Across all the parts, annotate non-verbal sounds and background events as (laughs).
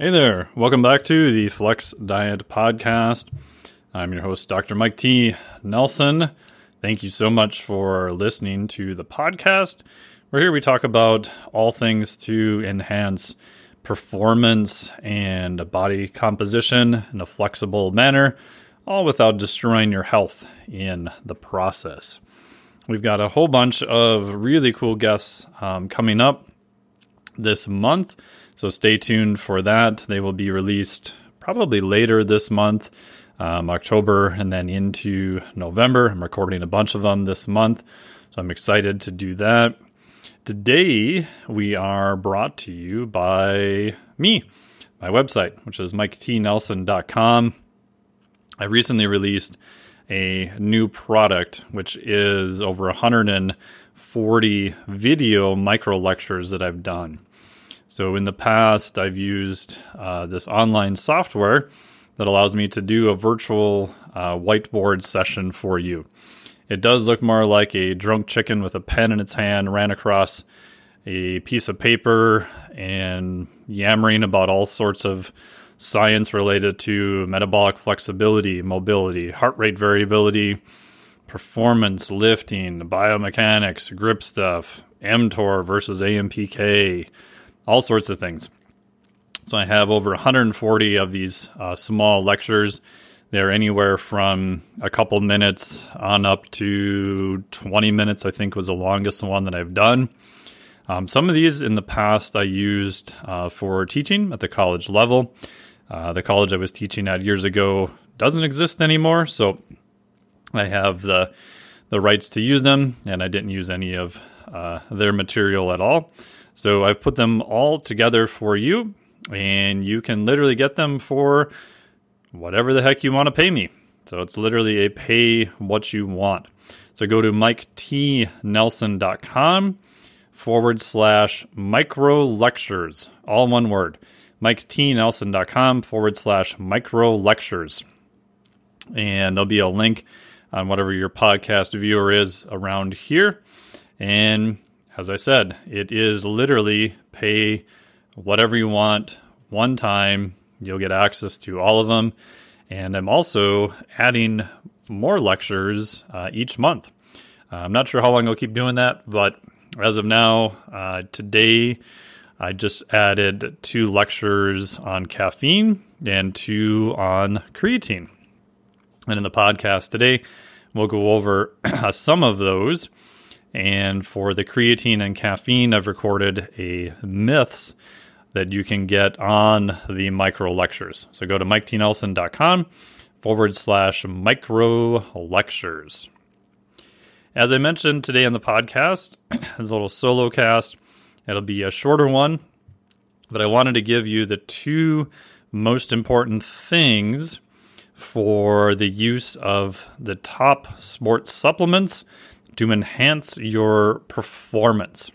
Hey there, welcome back to the Flex Diet Podcast. I'm your host, Dr. Mike T. Nelson. Thank you so much for listening to the podcast. We're here, we talk about all things to enhance performance and body composition in a flexible manner, all without destroying your health in the process. We've got a whole bunch of really cool guests um, coming up this month. So stay tuned for that. They will be released probably later this month, um, October, and then into November. I'm recording a bunch of them this month. So I'm excited to do that. Today, we are brought to you by me, my website, which is miketnelson.com. I recently released a new product, which is over 140 video micro lectures that I've done. So in the past, I've used uh, this online software that allows me to do a virtual uh, whiteboard session for you. It does look more like a drunk chicken with a pen in its hand ran across a piece of paper and yammering about all sorts of science related to metabolic flexibility, mobility, heart rate variability, performance, lifting, biomechanics, grip stuff, mTOR versus AMPK, all sorts of things. So I have over 140 of these uh, small lectures. They're anywhere from a couple minutes on up to 20 minutes, I think was the longest one that I've done. Um, some of these in the past I used uh, for teaching at the college level. Uh, the college I was teaching at years ago doesn't exist anymore, so I have the the rights to use them, and I didn't use any of uh, their material at all. So I've put them all together for you, and you can literally get them for whatever the heck you want to pay me. So it's literally a pay what you want. So go to miketnelson.com forward slash micro lectures, all one word. miketnelson.com forward slash micro lectures. And there'll be a link on whatever your podcast viewer is around here. And as I said, it is literally pay whatever you want one time. You'll get access to all of them. And I'm also adding more lectures uh, each month. Uh, I'm not sure how long I'll keep doing that, but as of now, uh, today I just added two lectures on caffeine and two on creatine. And in the podcast today, we'll go over (clears throat) some of those and for the creatine and caffeine, I've recorded a myths that you can get on the micro lectures. So go to miketnelson.com forward slash micro lectures. As I mentioned today on the podcast, (clears throat) it's a little solo cast. It'll be a shorter one, but I wanted to give you the two most important things for the use of the top sports supplements to enhance your performance.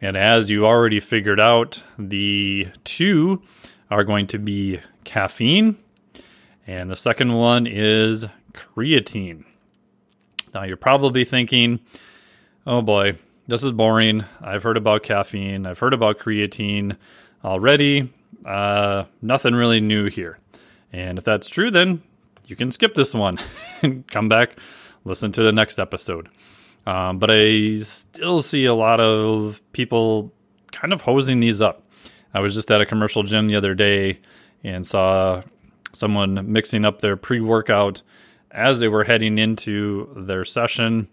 And as you already figured out, the two are going to be caffeine, and the second one is creatine. Now, you're probably thinking, oh boy, this is boring. I've heard about caffeine, I've heard about creatine already. Uh, nothing really new here. And if that's true, then you can skip this one (laughs) and come back, listen to the next episode. Um, but I still see a lot of people kind of hosing these up. I was just at a commercial gym the other day and saw someone mixing up their pre workout as they were heading into their session.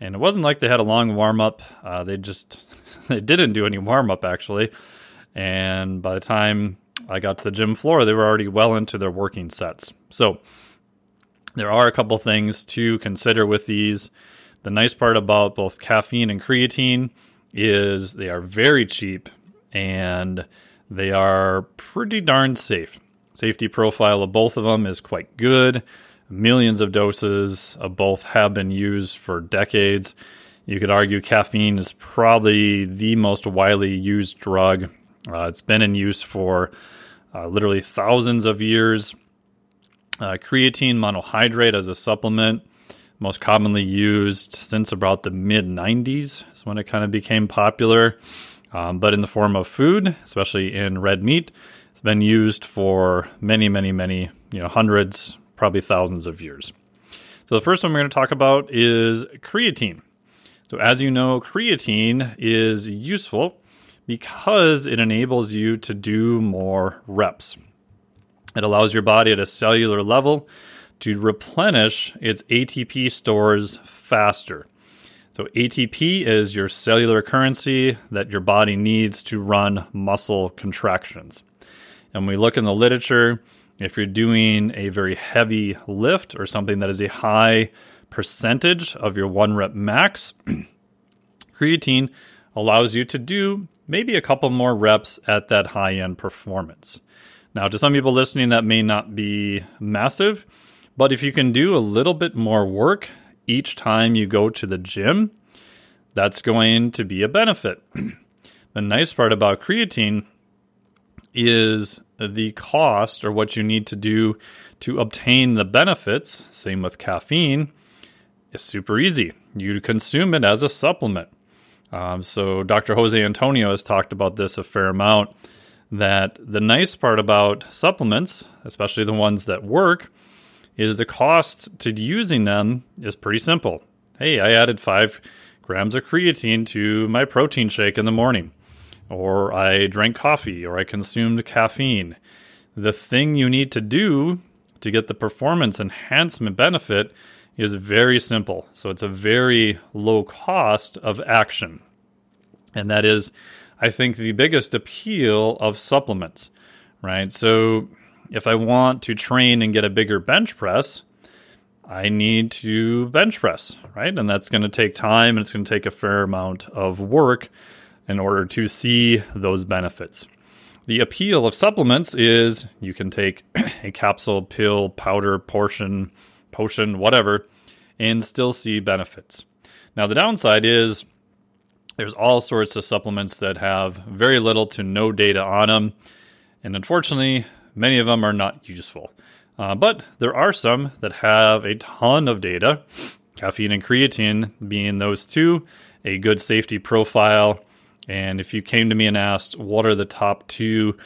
And it wasn't like they had a long warm up. Uh, they just (laughs) they didn't do any warm up actually. And by the time I got to the gym floor, they were already well into their working sets. So there are a couple things to consider with these. The nice part about both caffeine and creatine is they are very cheap and they are pretty darn safe. Safety profile of both of them is quite good. Millions of doses of both have been used for decades. You could argue caffeine is probably the most widely used drug. Uh, it's been in use for uh, literally thousands of years. Uh, creatine monohydrate as a supplement most commonly used since about the mid 90s is when it kind of became popular. Um, but in the form of food, especially in red meat, it's been used for many, many, many, you know, hundreds, probably thousands of years. So the first one we're going to talk about is creatine. So as you know, creatine is useful because it enables you to do more reps. It allows your body at a cellular level to replenish its ATP stores faster. So, ATP is your cellular currency that your body needs to run muscle contractions. And we look in the literature, if you're doing a very heavy lift or something that is a high percentage of your one rep max, (clears throat) creatine allows you to do maybe a couple more reps at that high end performance. Now, to some people listening, that may not be massive, but if you can do a little bit more work each time you go to the gym, that's going to be a benefit. (clears throat) the nice part about creatine is the cost or what you need to do to obtain the benefits, same with caffeine, is super easy. You consume it as a supplement. Um, so, Dr. Jose Antonio has talked about this a fair amount. That the nice part about supplements, especially the ones that work, is the cost to using them is pretty simple. Hey, I added five grams of creatine to my protein shake in the morning, or I drank coffee, or I consumed caffeine. The thing you need to do to get the performance enhancement benefit is very simple. So it's a very low cost of action. And that is, I think, the biggest appeal of supplements, right? So if I want to train and get a bigger bench press, I need to bench press, right? And that's going to take time and it's going to take a fair amount of work in order to see those benefits. The appeal of supplements is you can take (clears throat) a capsule, pill, powder, portion, potion, whatever, and still see benefits. Now, the downside is there's all sorts of supplements that have very little to no data on them. And unfortunately, many of them are not useful. Uh, but there are some that have a ton of data, caffeine and creatine being those two, a good safety profile. And if you came to me and asked, what are the top two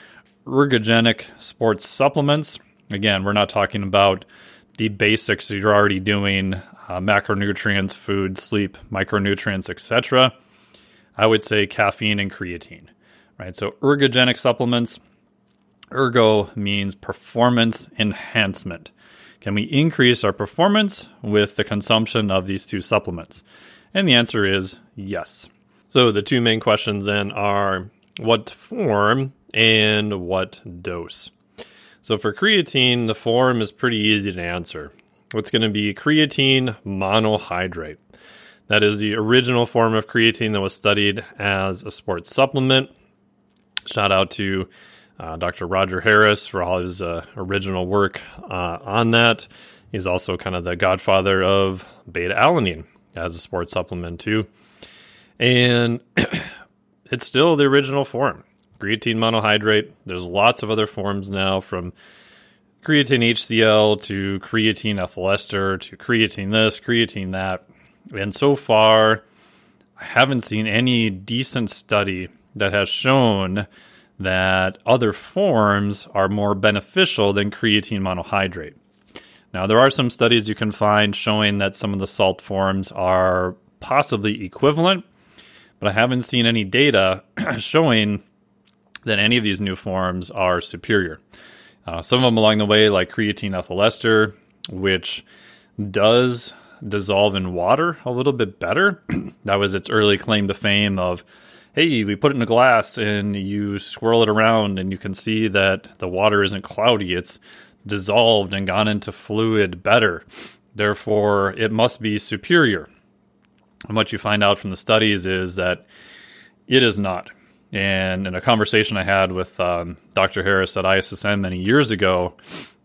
ergogenic sports supplements? Again, we're not talking about the basics that you're already doing uh, macronutrients, food, sleep, micronutrients, etc. I would say caffeine and creatine, right? So ergogenic supplements, ergo means performance enhancement. Can we increase our performance with the consumption of these two supplements? And the answer is yes. So the two main questions then are what form and what dose? So for creatine, the form is pretty easy to answer. What's going to be creatine monohydrate. That is the original form of creatine that was studied as a sports supplement. Shout out to uh, Dr. Roger Harris for all his uh, original work uh, on that. He's also kind of the godfather of beta alanine as a sports supplement, too. And (clears throat) it's still the original form creatine monohydrate. There's lots of other forms now from creatine HCl to creatine ethyl ester to creatine this, creatine that. And so far, I haven't seen any decent study that has shown that other forms are more beneficial than creatine monohydrate. Now, there are some studies you can find showing that some of the salt forms are possibly equivalent, but I haven't seen any data (clears throat) showing that any of these new forms are superior. Uh, some of them along the way, like creatine ethyl ester, which does dissolve in water a little bit better. (clears throat) that was its early claim to fame of, hey, we put it in a glass and you swirl it around and you can see that the water isn't cloudy. It's dissolved and gone into fluid better. Therefore, it must be superior. And what you find out from the studies is that it is not. And in a conversation I had with um, Dr. Harris at ISSN many years ago,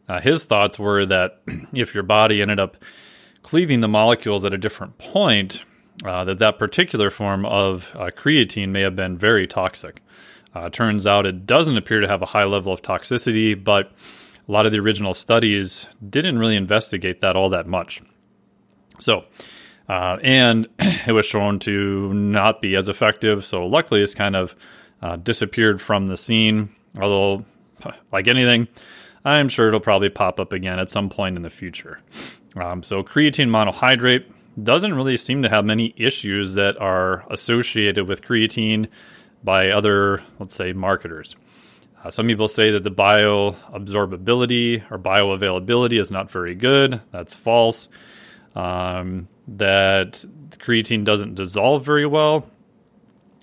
uh, his thoughts were that (clears throat) if your body ended up cleaving the molecules at a different point, uh, that that particular form of uh, creatine may have been very toxic. Uh, turns out it doesn't appear to have a high level of toxicity, but a lot of the original studies didn't really investigate that all that much. So, uh, and (clears throat) it was shown to not be as effective. So, luckily, it's kind of uh, disappeared from the scene. Although (sighs) like anything, I'm sure it'll probably pop up again at some point in the future. Um, so, creatine monohydrate doesn't really seem to have many issues that are associated with creatine by other, let's say, marketers. Uh, some people say that the bioabsorbability or bioavailability is not very good. That's false. Um, that creatine doesn't dissolve very well.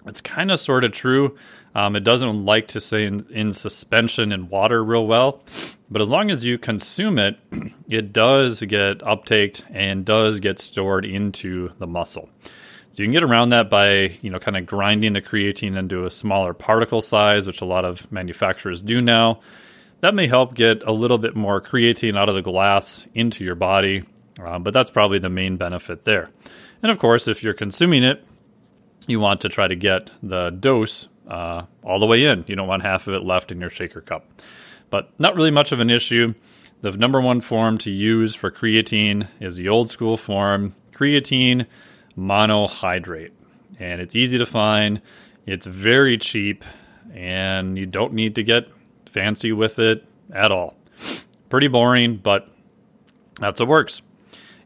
It's kind of sort of true. Um, it doesn't like to stay in, in, suspension in water real well, but as long as you consume it, (clears throat) it does get uptaked and does get stored into the muscle. So you can get around that by you know kind of grinding the creatine into a smaller particle size, which a lot of manufacturers do now. That may help get a little bit more creatine out of the glass into your body, uh, but that's probably the main benefit there. And of course, if you're consuming it, you want to try to get the dose uh, all the way in. You don't want half of it left in your shaker cup. But not really much of an issue. The number one form to use for creatine is the old school form creatine monohydrate. And it's easy to find, it's very cheap, and you don't need to get fancy with it at all. Pretty boring, but that's what works.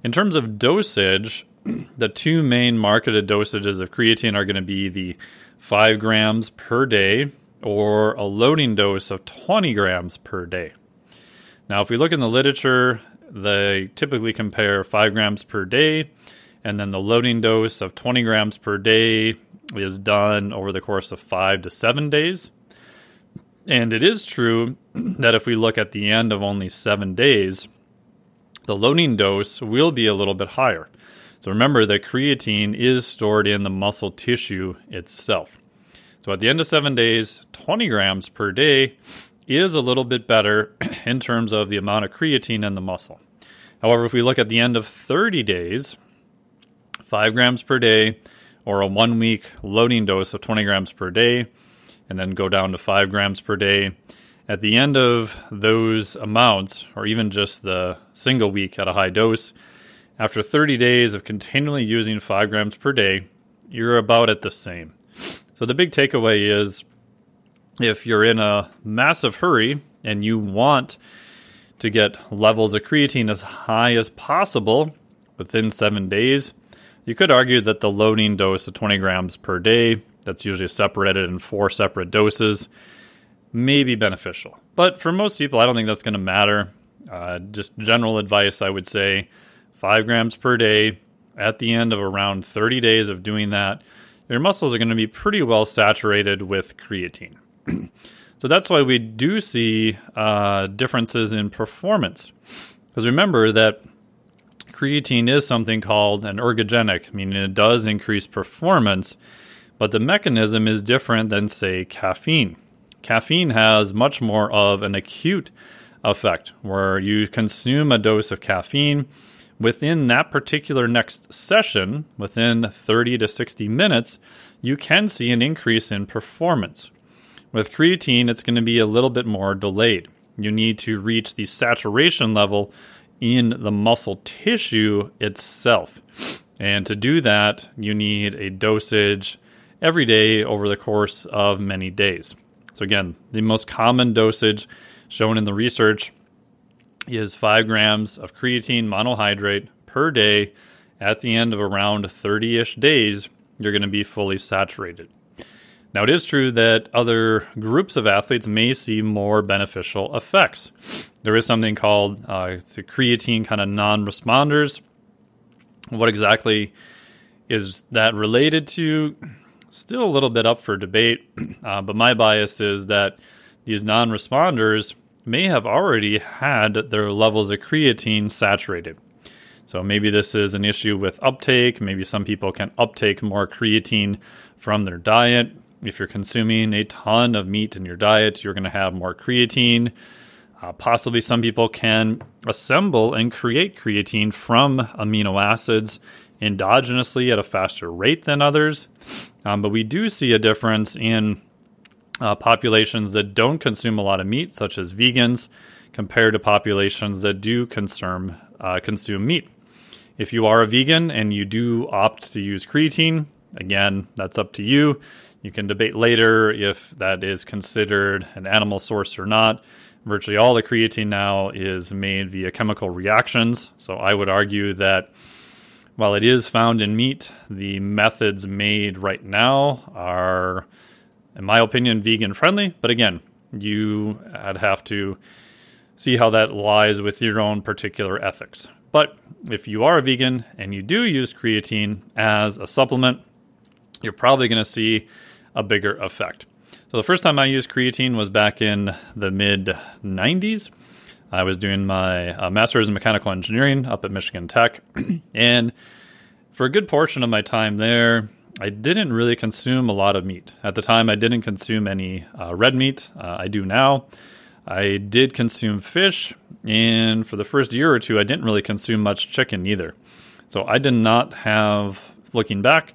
In terms of dosage, (clears throat) the two main marketed dosages of creatine are going to be the 5 grams per day or a loading dose of 20 grams per day. Now, if we look in the literature, they typically compare 5 grams per day, and then the loading dose of 20 grams per day is done over the course of 5 to 7 days. And it is true (clears throat) that if we look at the end of only 7 days, the loading dose will be a little bit higher. So remember that creatine is stored in the muscle tissue itself. So at the end of seven days, 20 grams per day is a little bit better (clears throat) in terms of the amount of creatine in the muscle. However, if we look at the end of 30 days, 5 grams per day, or a one week loading dose of 20 grams per day, and then go down to 5 grams per day. At the end of those amounts, or even just the single week at a high dose, after 30 days of continually using 5 grams per day, you're about at the same. So the big takeaway is if you're in a massive hurry and you want to get levels of creatine as high as possible within seven days, you could argue that the loading dose of 20 grams per day, that's usually separated in four separate doses, may be beneficial. But for most people, I don't think that's going to matter. Uh, just general advice, I would say five grams per day at the end of around 30 days of doing that, your muscles are going to be pretty well saturated with creatine. (clears throat) so that's why we do see uh, differences in performance. Because remember that creatine is something called an ergogenic, meaning it does increase performance, but the mechanism is different than, say, caffeine. Caffeine has much more of an acute effect, where you consume a dose of caffeine within that particular next session, within 30 to 60 minutes, you can see an increase in performance. With creatine, it's going to be a little bit more delayed. You need to reach the saturation level in the muscle tissue itself. And to do that, you need a dosage every day over the course of many days. So, again, the most common dosage shown in the research is 5 grams of creatine monohydrate per day. At the end of around 30 ish days, you're going to be fully saturated. Now, it is true that other groups of athletes may see more beneficial effects. There is something called uh, the creatine kind of non responders. What exactly is that related to? Still a little bit up for debate, (clears throat) uh, but my bias is that these non responders may have already had their levels of creatine saturated. So maybe this is an issue with uptake. Maybe some people can uptake more creatine from their diet. If you're consuming a ton of meat in your diet, you're going to have more creatine. Uh, possibly some people can assemble and create creatine from amino acids endogenously at a faster rate than others. Um, but we do see a difference in uh, populations that don't consume a lot of meat, such as vegans, compared to populations that do consume uh, consume meat. If you are a vegan and you do opt to use creatine, again, that's up to you. You can debate later if that is considered an animal source or not. Virtually all the creatine now is made via chemical reactions. So I would argue that while it is found in meat, the methods made right now are, in my opinion, vegan friendly. But again, you would have to see how that lies with your own particular ethics. But if you are a vegan and you do use creatine as a supplement, you're probably going to see a bigger effect. So the first time I used creatine was back in the mid 90s. I was doing my uh, master's in mechanical engineering up at Michigan Tech. (clears throat) and for a good portion of my time there, I didn't really consume a lot of meat. At the time, I didn't consume any uh, red meat. Uh, I do now. I did consume fish, and for the first year or two, I didn't really consume much chicken either. So I did not have, looking back,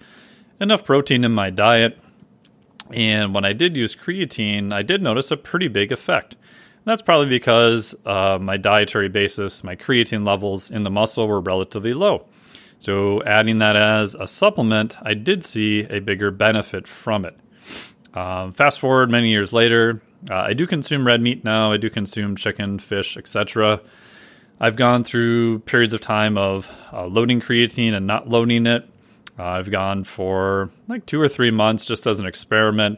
enough protein in my diet. And when I did use creatine, I did notice a pretty big effect. That's probably because uh, my dietary basis, my creatine levels in the muscle were relatively low. So, adding that as a supplement, I did see a bigger benefit from it. Um, fast forward many years later, uh, I do consume red meat now. I do consume chicken, fish, etc. I've gone through periods of time of uh, loading creatine and not loading it. Uh, I've gone for like two or three months just as an experiment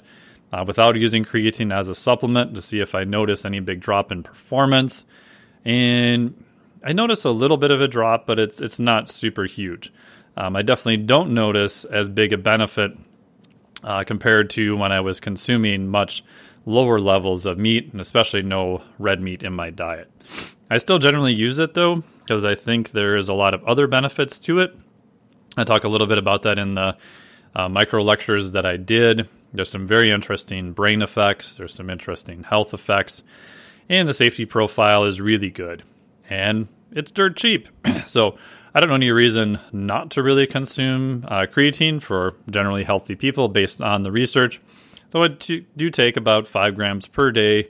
uh, without using creatine as a supplement to see if I notice any big drop in performance. And I notice a little bit of a drop, but it's it's not super huge. Um, I definitely don't notice as big a benefit uh, compared to when I was consuming much lower levels of meat, and especially no red meat in my diet. I still generally use it though, because I think there is a lot of other benefits to it. I talk a little bit about that in the uh, micro lectures that I did. There's some very interesting brain effects, there's some interesting health effects, and the safety profile is really good. And it's dirt cheap. (clears throat) so I don't know any reason not to really consume uh, creatine for generally healthy people based on the research. Though I do take about five grams per day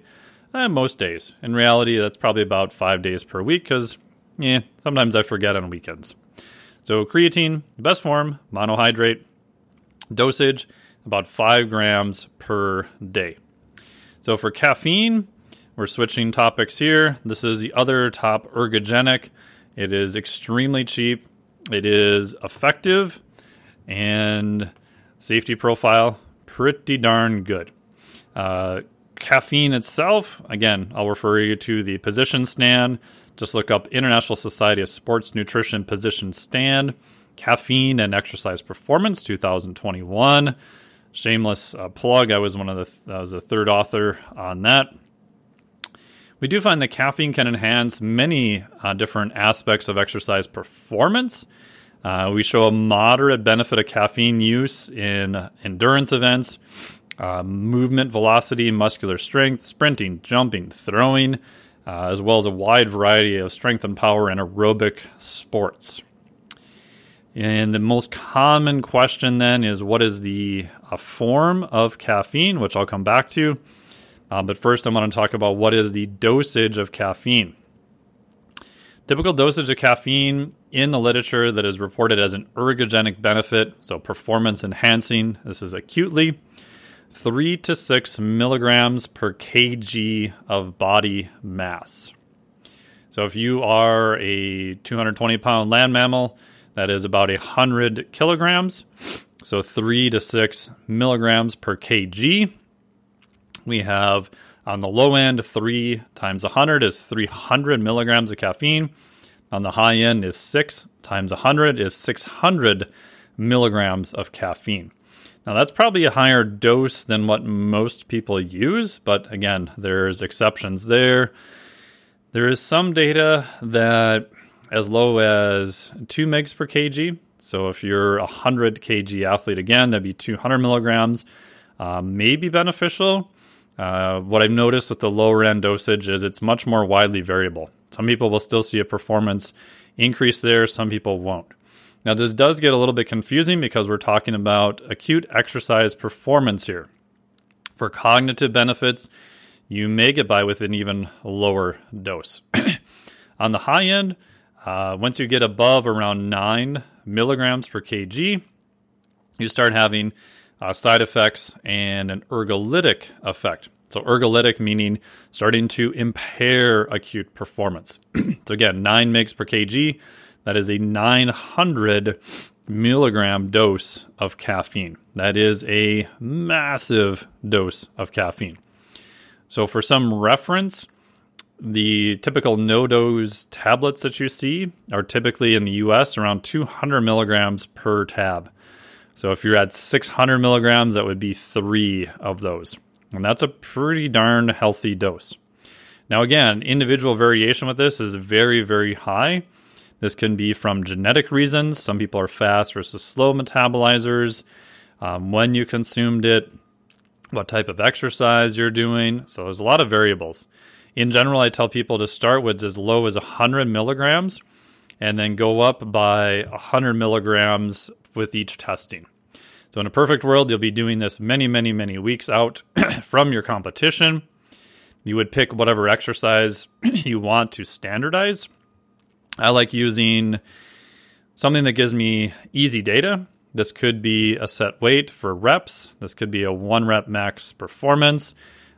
uh, most days. In reality, that's probably about five days per week because, yeah, sometimes I forget on weekends. So creatine, best form, monohydrate, dosage about five grams per day. So for caffeine, we're switching topics here. This is the other top ergogenic. It is extremely cheap. It is effective and safety profile pretty darn good. Uh, caffeine itself, again, I'll refer you to the position stand. Just look up International Society of Sports Nutrition Position Stand, Caffeine and Exercise Performance 2021 shameless uh, plug. I was one of the th- I was the third author on that. We do find that caffeine can enhance many uh, different aspects of exercise performance. Uh, we show a moderate benefit of caffeine use in endurance events, uh, movement velocity, muscular strength, sprinting, jumping, throwing, uh, as well as a wide variety of strength and power and aerobic sports. And the most common question then is what is the form of caffeine, which I'll come back to. Uh, but first, I'm going to talk about what is the dosage of caffeine. Typical dosage of caffeine in the literature that is reported as an ergogenic benefit, so performance enhancing, this is acutely, three to six milligrams per kg of body mass. So if you are a 220 pound land mammal, that is about 100 kilograms, so three to six milligrams per kg. We have on the low end, three times 100 is 300 milligrams of caffeine. On the high end is six times 100 is 600 milligrams of caffeine. Now, that's probably a higher dose than what most people use, but again, there's exceptions there. There is some data that as low as 2 megs per kg. So if you're a 100 kg athlete, again, that'd be 200 milligrams. Uh, may be beneficial. Uh, what I've noticed with the lower end dosage is it's much more widely variable. Some people will still see a performance increase there, some people won't. Now, this does get a little bit confusing because we're talking about acute exercise performance here. For cognitive benefits, you may get by with an even lower dose. (clears throat) On the high end, uh, once you get above around 9 milligrams per kg, you start having uh, side effects, and an ergolytic effect. So, ergolytic meaning starting to impair acute performance. (clears throat) so, again, 9 mgs per kg, that is a 900 milligram dose of caffeine. That is a massive dose of caffeine. So, for some reference, the typical NoDoz tablets that you see are typically in the US around 200 milligrams per tab. So, if you're at 600 milligrams, that would be three of those. And that's a pretty darn healthy dose. Now, again, individual variation with this is very, very high. This can be from genetic reasons. Some people are fast versus slow metabolizers. Um, when you consumed it, what type of exercise you're doing. So there's a lot of variables. In general, I tell people to start with as low as 100 milligrams and then go up by 100 milligrams with each testing. So, in a perfect world, you'll be doing this many, many, many weeks out (clears throat) from your competition. You would pick whatever exercise (clears throat) you want to standardize I like using something that gives me easy data. This could be a set weight for reps. This could be a one rep max performance.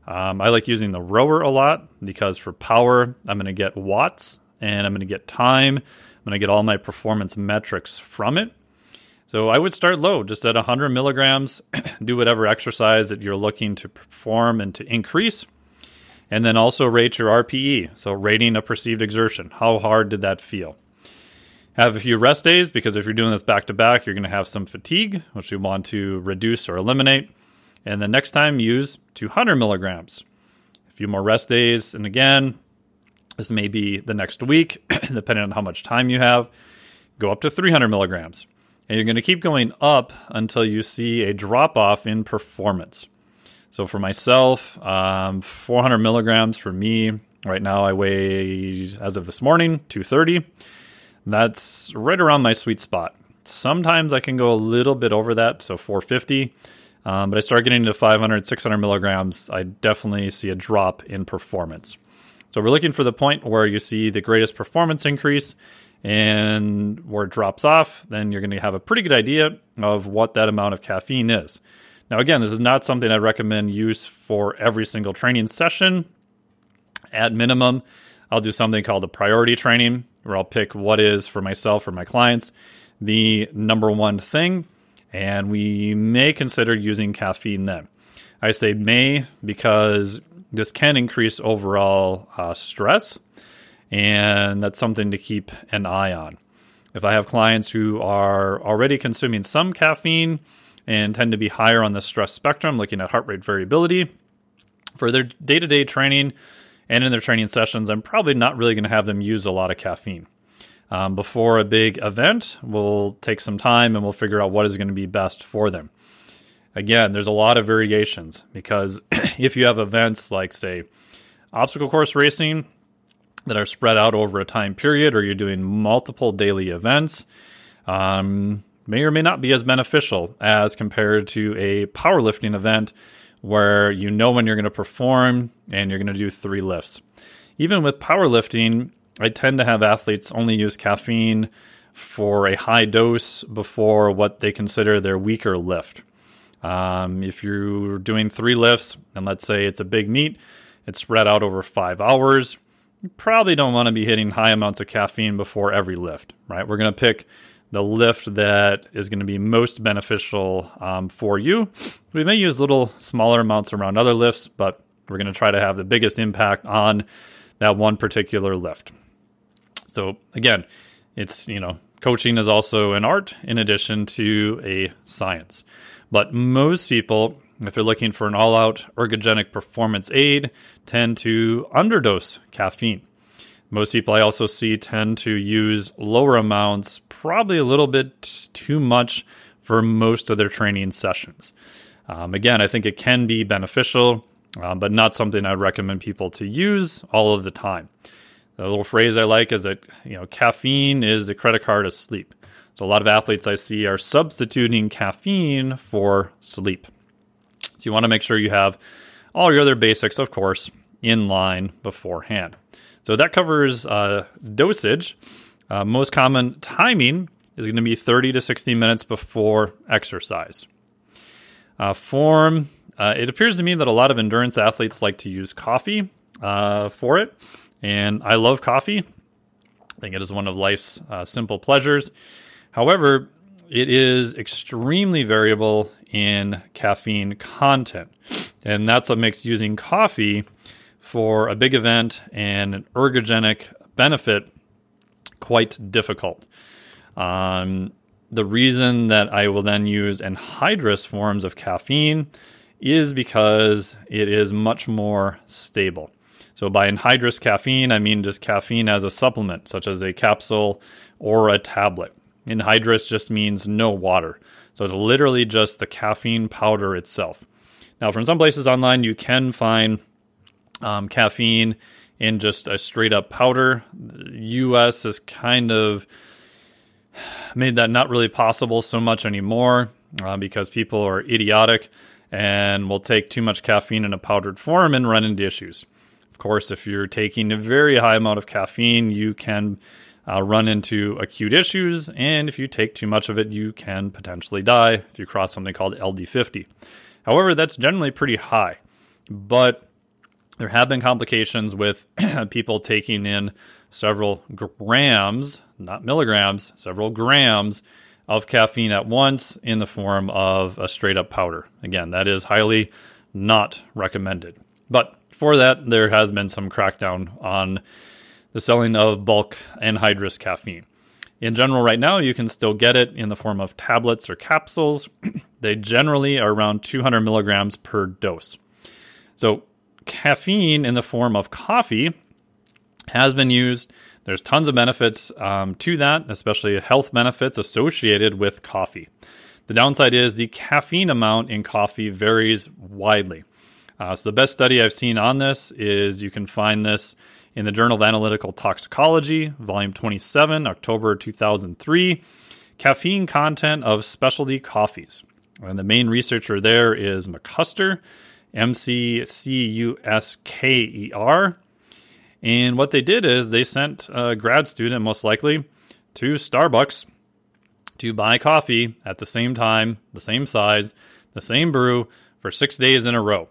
Um, I like using the rower a lot because for power, I'm going to get watts and I'm going to get time. I'm going to get all my performance metrics from it. So I would start low, just at 100 milligrams. (clears throat) do whatever exercise that you're looking to perform and to increase. And then also rate your RPE, so rating a perceived exertion. How hard did that feel? Have a few rest days because if you're doing this back to back, you're going to have some fatigue, which you want to reduce or eliminate. And the next time, use 200 milligrams. A few more rest days. And again, this may be the next week, (clears throat) depending on how much time you have. Go up to 300 milligrams. And you're going to keep going up until you see a drop off in performance. So for myself, um, 400 milligrams for me. Right now, I weigh, as of this morning, 230. That's right around my sweet spot. Sometimes I can go a little bit over that, so 450. Um, but I start getting to 500, 600 milligrams, I definitely see a drop in performance. So we're looking for the point where you see the greatest performance increase and where it drops off, then you're going to have a pretty good idea of what that amount of caffeine is. Now, again, this is not something I recommend use for every single training session. At minimum, I'll do something called a priority training where I'll pick what is for myself or my clients the number one thing, and we may consider using caffeine then. I say may because this can increase overall uh, stress, and that's something to keep an eye on. If I have clients who are already consuming some caffeine, and tend to be higher on the stress spectrum, looking at heart rate variability. For their day to day training and in their training sessions, I'm probably not really going to have them use a lot of caffeine. Um, before a big event, we'll take some time and we'll figure out what is going to be best for them. Again, there's a lot of variations because (clears throat) if you have events like, say, obstacle course racing that are spread out over a time period, or you're doing multiple daily events, um, may or may not be as beneficial as compared to a powerlifting event where you know when you're going to perform and you're going to do three lifts. Even with powerlifting, I tend to have athletes only use caffeine for a high dose before what they consider their weaker lift. Um, if you're doing three lifts, and let's say it's a big meet, it's spread out over five hours, probably don't want to be hitting high amounts of caffeine before every lift, right? We're going to pick the lift that is going to be most beneficial um, for you. We may use little smaller amounts around other lifts, but we're going to try to have the biggest impact on that one particular lift. So again, it's you know coaching is also an art in addition to a science. But most people, if they're looking for an all-out ergogenic performance aid, tend to underdose caffeine. Most people I also see tend to use lower amounts, probably a little bit too much for most of their training sessions. Um, again, I think it can be beneficial, um, but not something I'd recommend people to use all of the time. The little phrase I like is that you know caffeine is the credit card of sleep. So a lot of athletes I see are substituting caffeine for sleep. You want to make sure you have all your other basics, of course, in line beforehand. So that covers uh, dosage. Uh, most common timing is going to be 30 to 60 minutes before exercise. Uh, form, uh, it appears to me that a lot of endurance athletes like to use coffee uh, for it. And I love coffee. I think it is one of life's uh, simple pleasures. However, it is extremely variable in caffeine content. And that's what makes using coffee for a big event and an ergogenic benefit quite difficult. Um, the reason that I will then use anhydrous forms of caffeine is because it is much more stable. So, by anhydrous caffeine, I mean just caffeine as a supplement, such as a capsule or a tablet. Anhydrous just means no water. So, it's literally just the caffeine powder itself. Now, from some places online, you can find um, caffeine in just a straight up powder. The US has kind of made that not really possible so much anymore uh, because people are idiotic and will take too much caffeine in a powdered form and run into issues. Of course, if you're taking a very high amount of caffeine, you can uh, run into acute issues, and if you take too much of it, you can potentially die if you cross something called LD50. However, that's generally pretty high, but there have been complications with (clears throat) people taking in several grams, not milligrams, several grams of caffeine at once in the form of a straight up powder. Again, that is highly not recommended. But for that, there has been some crackdown on the selling of bulk anhydrous caffeine. In general, right now, you can still get it in the form of tablets or capsules. (clears throat) they generally are around 200 milligrams per dose. So, caffeine in the form of coffee has been used. There's tons of benefits um, to that, especially health benefits associated with coffee. The downside is the caffeine amount in coffee varies widely. Uh, so, the best study I've seen on this is you can find this in the Journal of Analytical Toxicology, volume 27, October 2003. Caffeine content of specialty coffees. And the main researcher there is McCusker, M C C U S K E R. And what they did is they sent a grad student, most likely, to Starbucks to buy coffee at the same time, the same size, the same brew for six days in a row.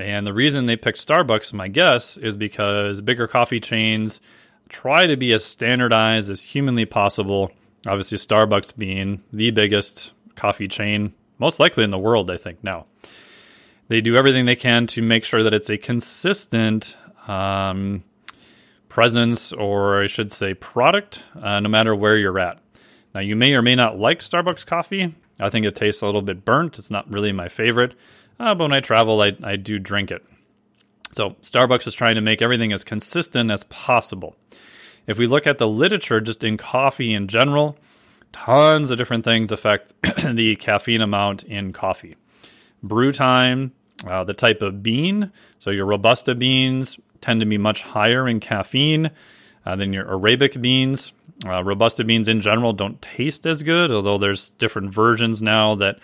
And the reason they picked Starbucks, my guess, is because bigger coffee chains try to be as standardized as humanly possible. Obviously, Starbucks being the biggest coffee chain, most likely in the world, I think, now they do everything they can to make sure that it's a consistent um, presence, or I should say, product, uh, no matter where you're at. Now, you may or may not like Starbucks coffee. I think it tastes a little bit burnt. It's not really my favorite, uh, but when I travel, I, I do drink it. So, Starbucks is trying to make everything as consistent as possible. If we look at the literature just in coffee in general, tons of different things affect (clears throat) the caffeine amount in coffee. Brew time, uh, the type of bean, so your Robusta beans tend to be much higher in caffeine uh, than your Arabica beans. Uh, Robusta beans in general don't taste as good, although there's different versions now that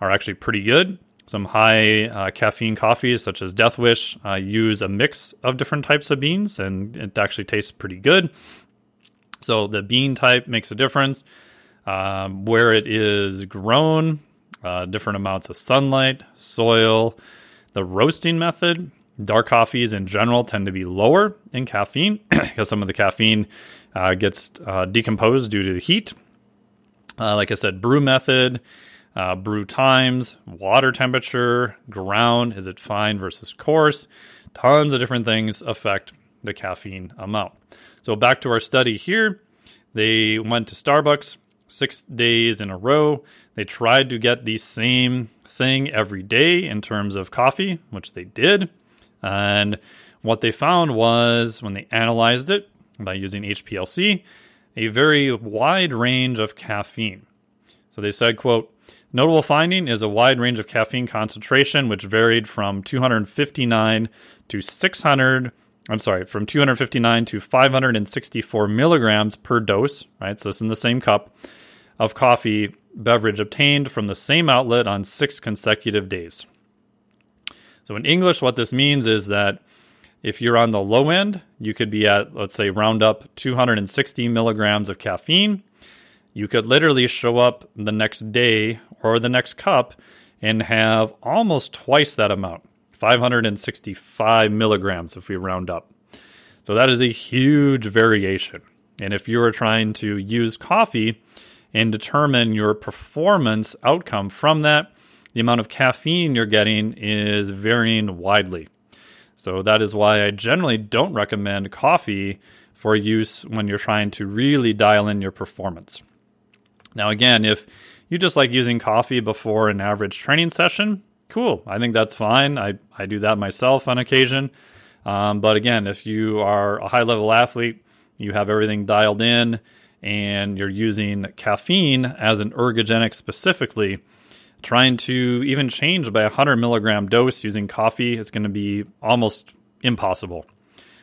are actually pretty good. Some high uh, caffeine coffees, such as Death Wish, uh, use a mix of different types of beans, and it actually tastes pretty good. So the bean type makes a difference. Um, where it is grown, uh, different amounts of sunlight, soil, the roasting method. Dark coffees in general tend to be lower in caffeine (clears throat) because some of the caffeine uh, gets uh, decomposed due to the heat. Uh, like I said, brew method, uh, brew times, water temperature, ground, is it fine versus coarse? Tons of different things affect the caffeine amount. So back to our study here. They went to Starbucks six days in a row. They tried to get the same thing every day in terms of coffee, which they did. And what they found was when they analyzed it by using HPLC, a very wide range of caffeine. So they said, quote, notable finding is a wide range of caffeine concentration, which varied from 259 to 600 I'm sorry, from 259 to 564 milligrams per dose, right? So it's in the same cup of coffee beverage obtained from the same outlet on six consecutive days. So, in English, what this means is that if you're on the low end, you could be at, let's say, round up 260 milligrams of caffeine. You could literally show up the next day or the next cup and have almost twice that amount 565 milligrams if we round up. So that is a huge variation. And if you are trying to use coffee and determine your performance outcome from that, the amount of caffeine you're getting is varying widely. So that is why I generally don't recommend coffee for use when you're trying to really dial in your performance. Now, again, if you just like using coffee before an average training session, cool. I think that's fine. I, I do that myself on occasion. Um, but again, if you are a high level athlete, you have everything dialed in, and you're using caffeine as an ergogenic specifically, trying to even change by a 100 milligram dose using coffee is going to be almost impossible.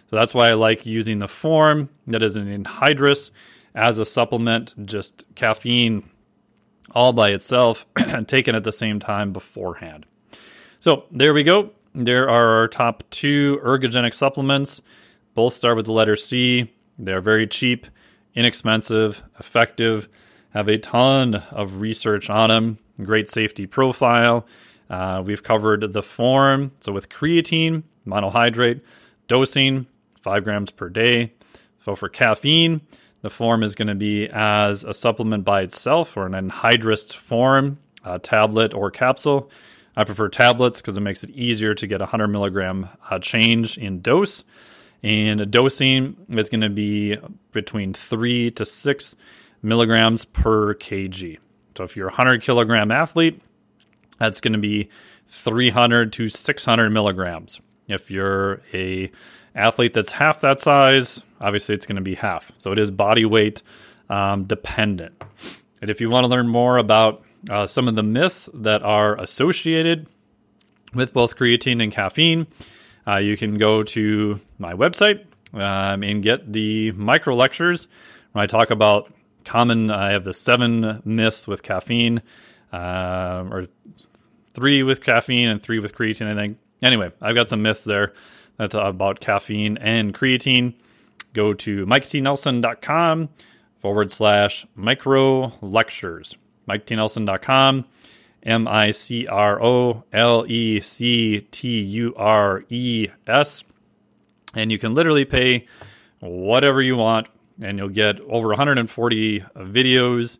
So that's why I like using the form that is an anhydrous as a supplement, just caffeine all by itself, (clears throat) taken at the same time beforehand. So there we go. There are our top two ergogenic supplements. Both start with the letter C. They're very cheap, inexpensive, effective, have a ton of research on them, great safety profile. Uh, we've covered the form. So with creatine, monohydrate, dosing, five grams per day. So for caffeine, the form is going to be as a supplement by itself or an anhydrous form, a tablet or capsule. I prefer tablets because it makes it easier to get a 100 milligram uh, change in dose. And a dosing is going to be between three to six milligrams per kg. So if you're a 100 kilogram athlete, that's going to be 300 to 600 milligrams. If you're a athlete that's half that size, obviously it's going to be half. So it is body weight um, dependent. And if you want to learn more about uh, some of the myths that are associated with both creatine and caffeine, uh, you can go to my website um, and get the micro lectures when I talk about common. I have the seven myths with caffeine, uh, or three with caffeine and three with creatine. I think. Anyway, I've got some myths there that's about caffeine and creatine. Go to miketnelson.com forward slash micro lectures. miketnelson.com, M I C R O L E C T U R E S. And you can literally pay whatever you want, and you'll get over 140 videos.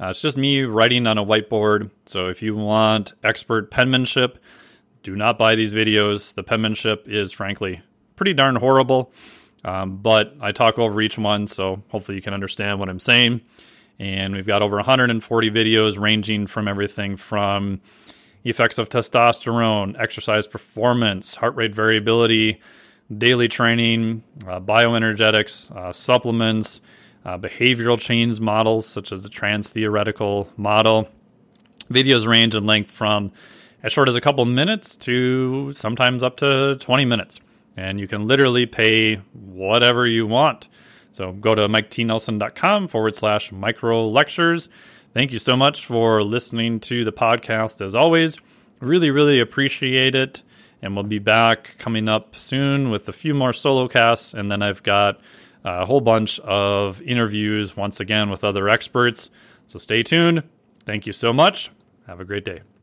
Uh, it's just me writing on a whiteboard. So if you want expert penmanship, do not buy these videos. The penmanship is frankly pretty darn horrible. Um, but I talk over each one, so hopefully you can understand what I'm saying. And we've got over 140 videos ranging from everything from effects of testosterone, exercise performance, heart rate variability, daily training, uh, bioenergetics, uh, supplements, uh, behavioral change models such as the trans theoretical model. Videos range in length from as short as a couple minutes to sometimes up to 20 minutes. And you can literally pay whatever you want. So go to miketnelson.com forward slash micro lectures. Thank you so much for listening to the podcast as always. Really, really appreciate it. And we'll be back coming up soon with a few more solo casts. And then I've got a whole bunch of interviews once again with other experts. So stay tuned. Thank you so much. Have a great day.